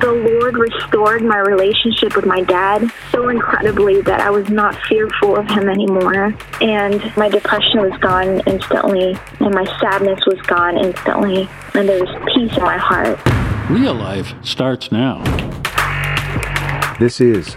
The Lord restored my relationship with my dad so incredibly that I was not fearful of him anymore. And my depression was gone instantly, and my sadness was gone instantly, and there was peace in my heart. Real life starts now. This is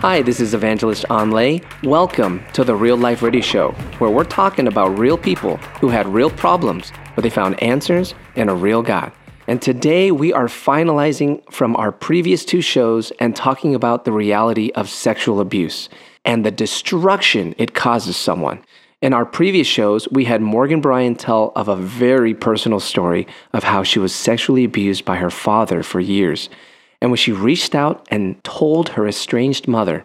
Hi, this is Evangelist Anh Le. Welcome to the Real Life Radio Show, where we're talking about real people who had real problems, but they found answers in a real God. And today we are finalizing from our previous two shows and talking about the reality of sexual abuse and the destruction it causes someone. In our previous shows, we had Morgan Bryan tell of a very personal story of how she was sexually abused by her father for years. And when she reached out and told her estranged mother,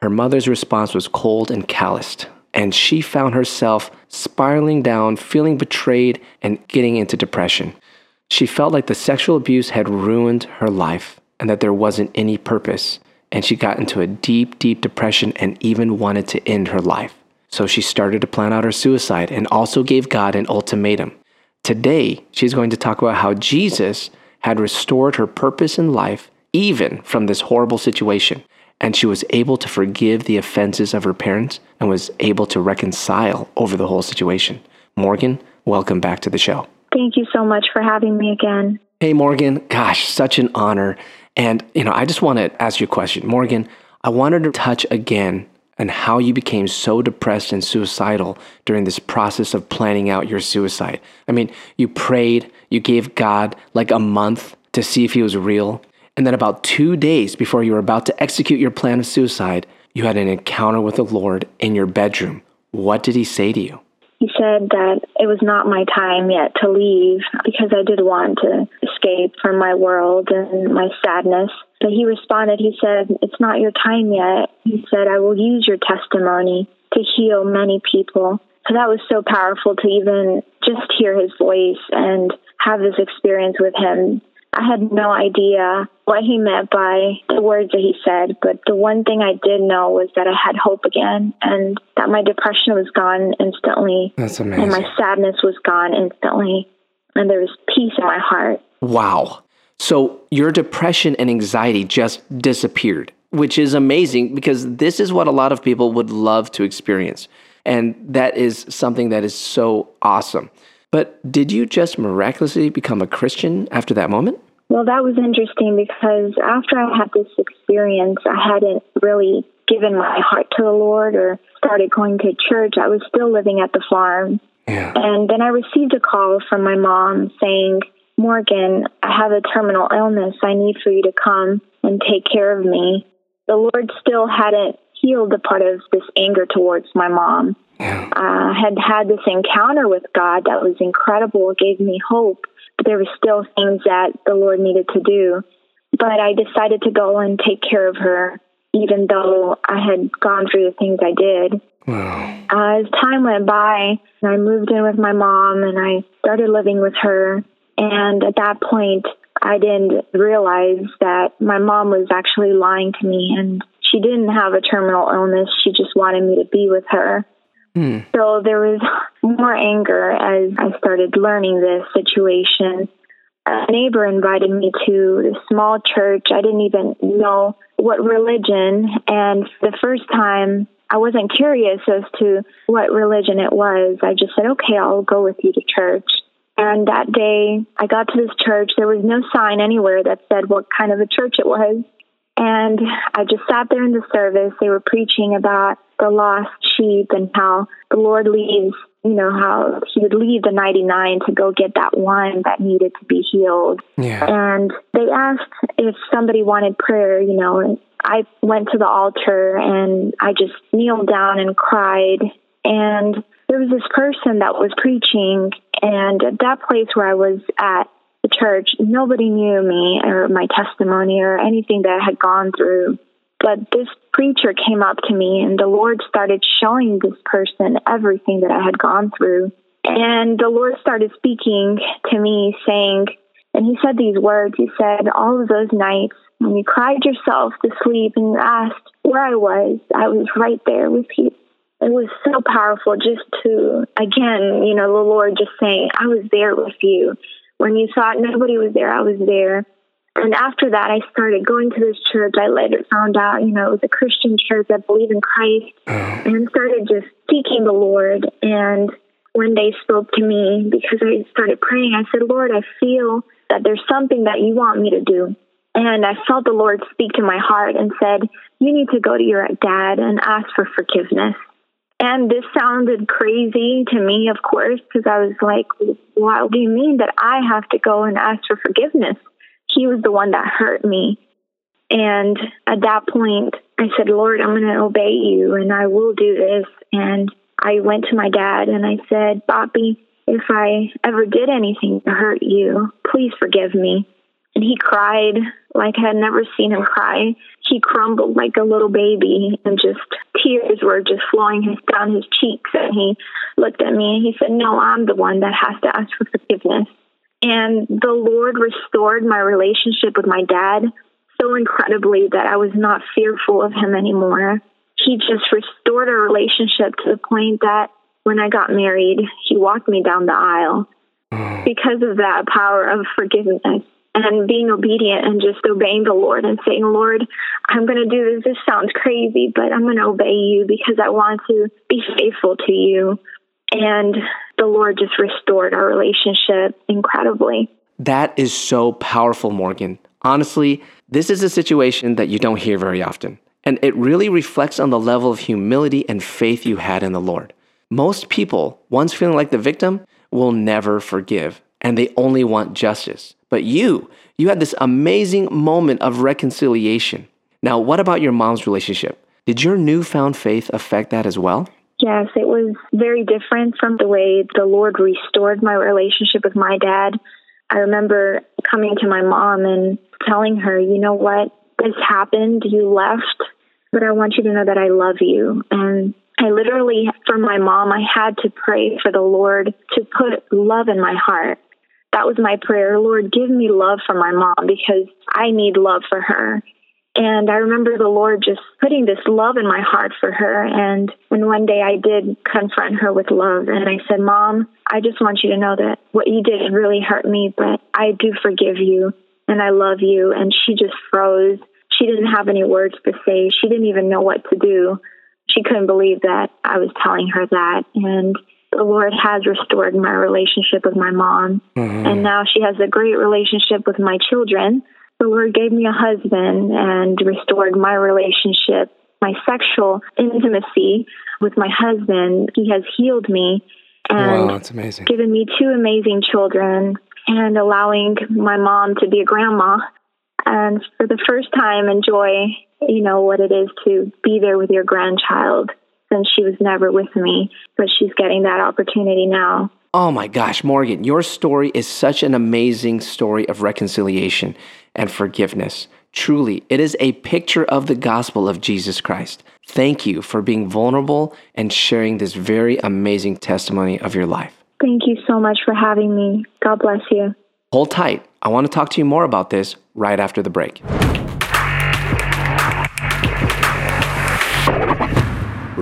her mother's response was cold and calloused. And she found herself spiraling down, feeling betrayed, and getting into depression. She felt like the sexual abuse had ruined her life and that there wasn't any purpose. And she got into a deep, deep depression and even wanted to end her life. So she started to plan out her suicide and also gave God an ultimatum. Today, she's going to talk about how Jesus had restored her purpose in life, even from this horrible situation. And she was able to forgive the offenses of her parents and was able to reconcile over the whole situation. Morgan, welcome back to the show. Thank you so much for having me again. Hey, Morgan, gosh, such an honor. And, you know, I just want to ask you a question. Morgan, I wanted to touch again on how you became so depressed and suicidal during this process of planning out your suicide. I mean, you prayed, you gave God like a month to see if he was real. And then about two days before you were about to execute your plan of suicide, you had an encounter with the Lord in your bedroom. What did he say to you? He said that it was not my time yet to leave because I did want to escape from my world and my sadness. But he responded, he said, It's not your time yet. He said, I will use your testimony to heal many people. So that was so powerful to even just hear his voice and have this experience with him. I had no idea what he meant by the words that he said, but the one thing I did know was that I had hope again and that my depression was gone instantly. That's amazing. And my sadness was gone instantly. And there was peace in my heart. Wow. So your depression and anxiety just disappeared, which is amazing because this is what a lot of people would love to experience. And that is something that is so awesome. But did you just miraculously become a Christian after that moment? Well, that was interesting because after I had this experience, I hadn't really given my heart to the Lord or started going to church. I was still living at the farm. Yeah. And then I received a call from my mom saying, Morgan, I have a terminal illness. I need for you to come and take care of me. The Lord still hadn't healed the part of this anger towards my mom. I had had this encounter with God that was incredible. It gave me hope, but there were still things that the Lord needed to do. But I decided to go and take care of her, even though I had gone through the things I did. Wow. Uh, as time went by, I moved in with my mom and I started living with her. And at that point, I didn't realize that my mom was actually lying to me and she didn't have a terminal illness. She just wanted me to be with her. Hmm. So there was more anger as I started learning this situation. A neighbor invited me to this small church. I didn't even know what religion. And the first time, I wasn't curious as to what religion it was. I just said, okay, I'll go with you to church. And that day, I got to this church. There was no sign anywhere that said what kind of a church it was. And I just sat there in the service. They were preaching about the lost sheep and how the Lord leaves, you know, how he would leave the 99 to go get that one that needed to be healed. Yeah. And they asked if somebody wanted prayer, you know, and I went to the altar and I just kneeled down and cried. And there was this person that was preaching, and at that place where I was at, the church, nobody knew me or my testimony or anything that I had gone through. But this preacher came up to me and the Lord started showing this person everything that I had gone through. And the Lord started speaking to me saying, and he said these words, he said, all of those nights when you cried yourself to sleep and you asked where I was, I was right there with you. It was so powerful just to, again, you know, the Lord just saying, I was there with you. When you thought nobody was there, I was there. And after that, I started going to this church. I later found out, you know, it was a Christian church that believed in Christ oh. and started just seeking the Lord. And when they spoke to me, because I started praying, I said, Lord, I feel that there's something that you want me to do. And I felt the Lord speak to my heart and said, You need to go to your dad and ask for forgiveness. And this sounded crazy to me, of course, because I was like, What do you mean that I have to go and ask for forgiveness? He was the one that hurt me. And at that point, I said, Lord, I'm going to obey you and I will do this. And I went to my dad and I said, Bobby, if I ever did anything to hurt you, please forgive me. And he cried like I had never seen him cry. He crumbled like a little baby and just tears were just flowing down his cheeks. And he looked at me and he said, No, I'm the one that has to ask for forgiveness. And the Lord restored my relationship with my dad so incredibly that I was not fearful of him anymore. He just restored our relationship to the point that when I got married, he walked me down the aisle because of that power of forgiveness and being obedient and just obeying the Lord and saying, Lord, I'm going to do this. This sounds crazy, but I'm going to obey you because I want to be faithful to you. And the Lord just restored our relationship incredibly. That is so powerful, Morgan. Honestly, this is a situation that you don't hear very often. And it really reflects on the level of humility and faith you had in the Lord. Most people, once feeling like the victim, will never forgive and they only want justice. But you, you had this amazing moment of reconciliation. Now, what about your mom's relationship? Did your newfound faith affect that as well? Yes, it was very different from the way the Lord restored my relationship with my dad. I remember coming to my mom and telling her, you know what, this happened, you left, but I want you to know that I love you. And I literally, for my mom, I had to pray for the Lord to put love in my heart. That was my prayer. Lord, give me love for my mom because I need love for her. And I remember the Lord just putting this love in my heart for her. And when one day I did confront her with love, and I said, Mom, I just want you to know that what you did really hurt me, but I do forgive you and I love you. And she just froze. She didn't have any words to say. She didn't even know what to do. She couldn't believe that I was telling her that. And the Lord has restored my relationship with my mom. Mm-hmm. And now she has a great relationship with my children. The Lord gave me a husband and restored my relationship, my sexual intimacy with my husband. He has healed me and wow, that's amazing. given me two amazing children and allowing my mom to be a grandma and for the first time enjoy, you know, what it is to be there with your grandchild since she was never with me, but she's getting that opportunity now. Oh my gosh, Morgan, your story is such an amazing story of reconciliation and forgiveness. Truly, it is a picture of the gospel of Jesus Christ. Thank you for being vulnerable and sharing this very amazing testimony of your life. Thank you so much for having me. God bless you. Hold tight. I want to talk to you more about this right after the break.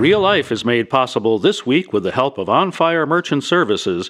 Real Life is made possible this week with the help of On Fire Merchant Services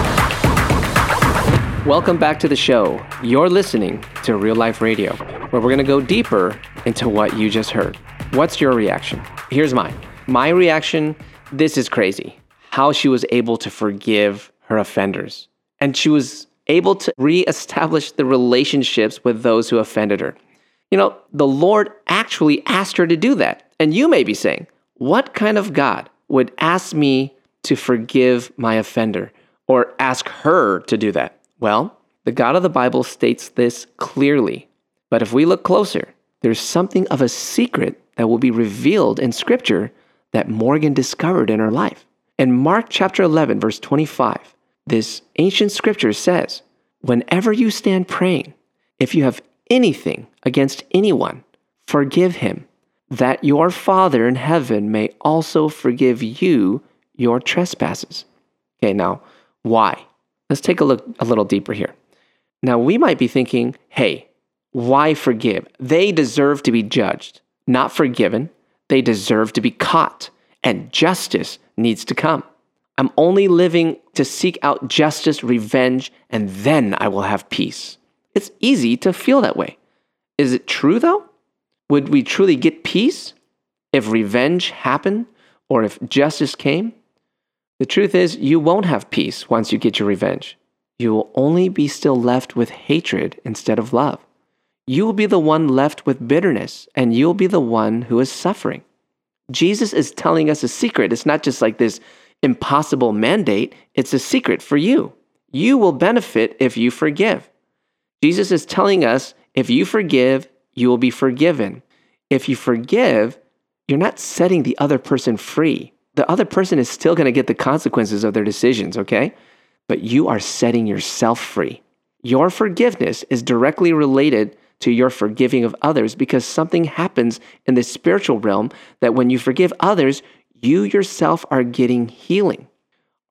Welcome back to the show. You're listening to Real Life Radio, where we're going to go deeper into what you just heard. What's your reaction? Here's mine. My reaction this is crazy. How she was able to forgive her offenders. And she was able to reestablish the relationships with those who offended her. You know, the Lord actually asked her to do that. And you may be saying, what kind of God would ask me to forgive my offender or ask her to do that? Well, the God of the Bible states this clearly. But if we look closer, there's something of a secret that will be revealed in Scripture that Morgan discovered in her life. In Mark chapter 11, verse 25, this ancient scripture says, Whenever you stand praying, if you have anything against anyone, forgive him, that your Father in heaven may also forgive you your trespasses. Okay, now, why? Let's take a look a little deeper here. Now, we might be thinking, hey, why forgive? They deserve to be judged, not forgiven. They deserve to be caught, and justice needs to come. I'm only living to seek out justice, revenge, and then I will have peace. It's easy to feel that way. Is it true though? Would we truly get peace if revenge happened or if justice came? The truth is, you won't have peace once you get your revenge. You will only be still left with hatred instead of love. You will be the one left with bitterness, and you'll be the one who is suffering. Jesus is telling us a secret. It's not just like this impossible mandate, it's a secret for you. You will benefit if you forgive. Jesus is telling us if you forgive, you will be forgiven. If you forgive, you're not setting the other person free the other person is still going to get the consequences of their decisions, okay? But you are setting yourself free. Your forgiveness is directly related to your forgiving of others because something happens in the spiritual realm that when you forgive others, you yourself are getting healing.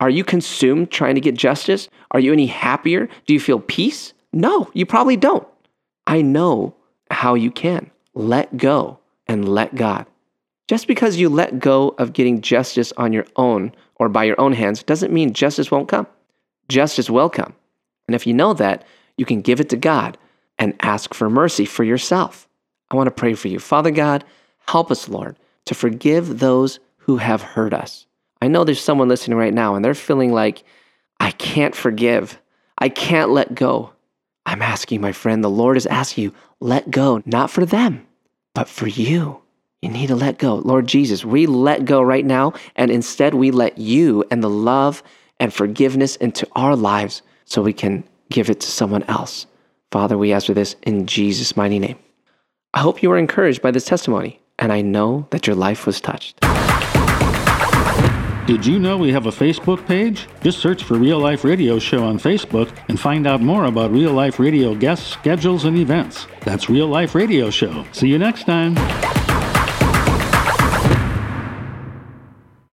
Are you consumed trying to get justice? Are you any happier? Do you feel peace? No, you probably don't. I know how you can. Let go and let God. Just because you let go of getting justice on your own or by your own hands doesn't mean justice won't come. Justice will come. And if you know that, you can give it to God and ask for mercy for yourself. I want to pray for you. Father God, help us, Lord, to forgive those who have hurt us. I know there's someone listening right now and they're feeling like, I can't forgive. I can't let go. I'm asking, my friend, the Lord is asking you, let go, not for them, but for you. You need to let go. Lord Jesus, we let go right now, and instead we let you and the love and forgiveness into our lives so we can give it to someone else. Father, we ask for this in Jesus' mighty name. I hope you were encouraged by this testimony, and I know that your life was touched. Did you know we have a Facebook page? Just search for Real Life Radio Show on Facebook and find out more about Real Life Radio guests, schedules, and events. That's Real Life Radio Show. See you next time.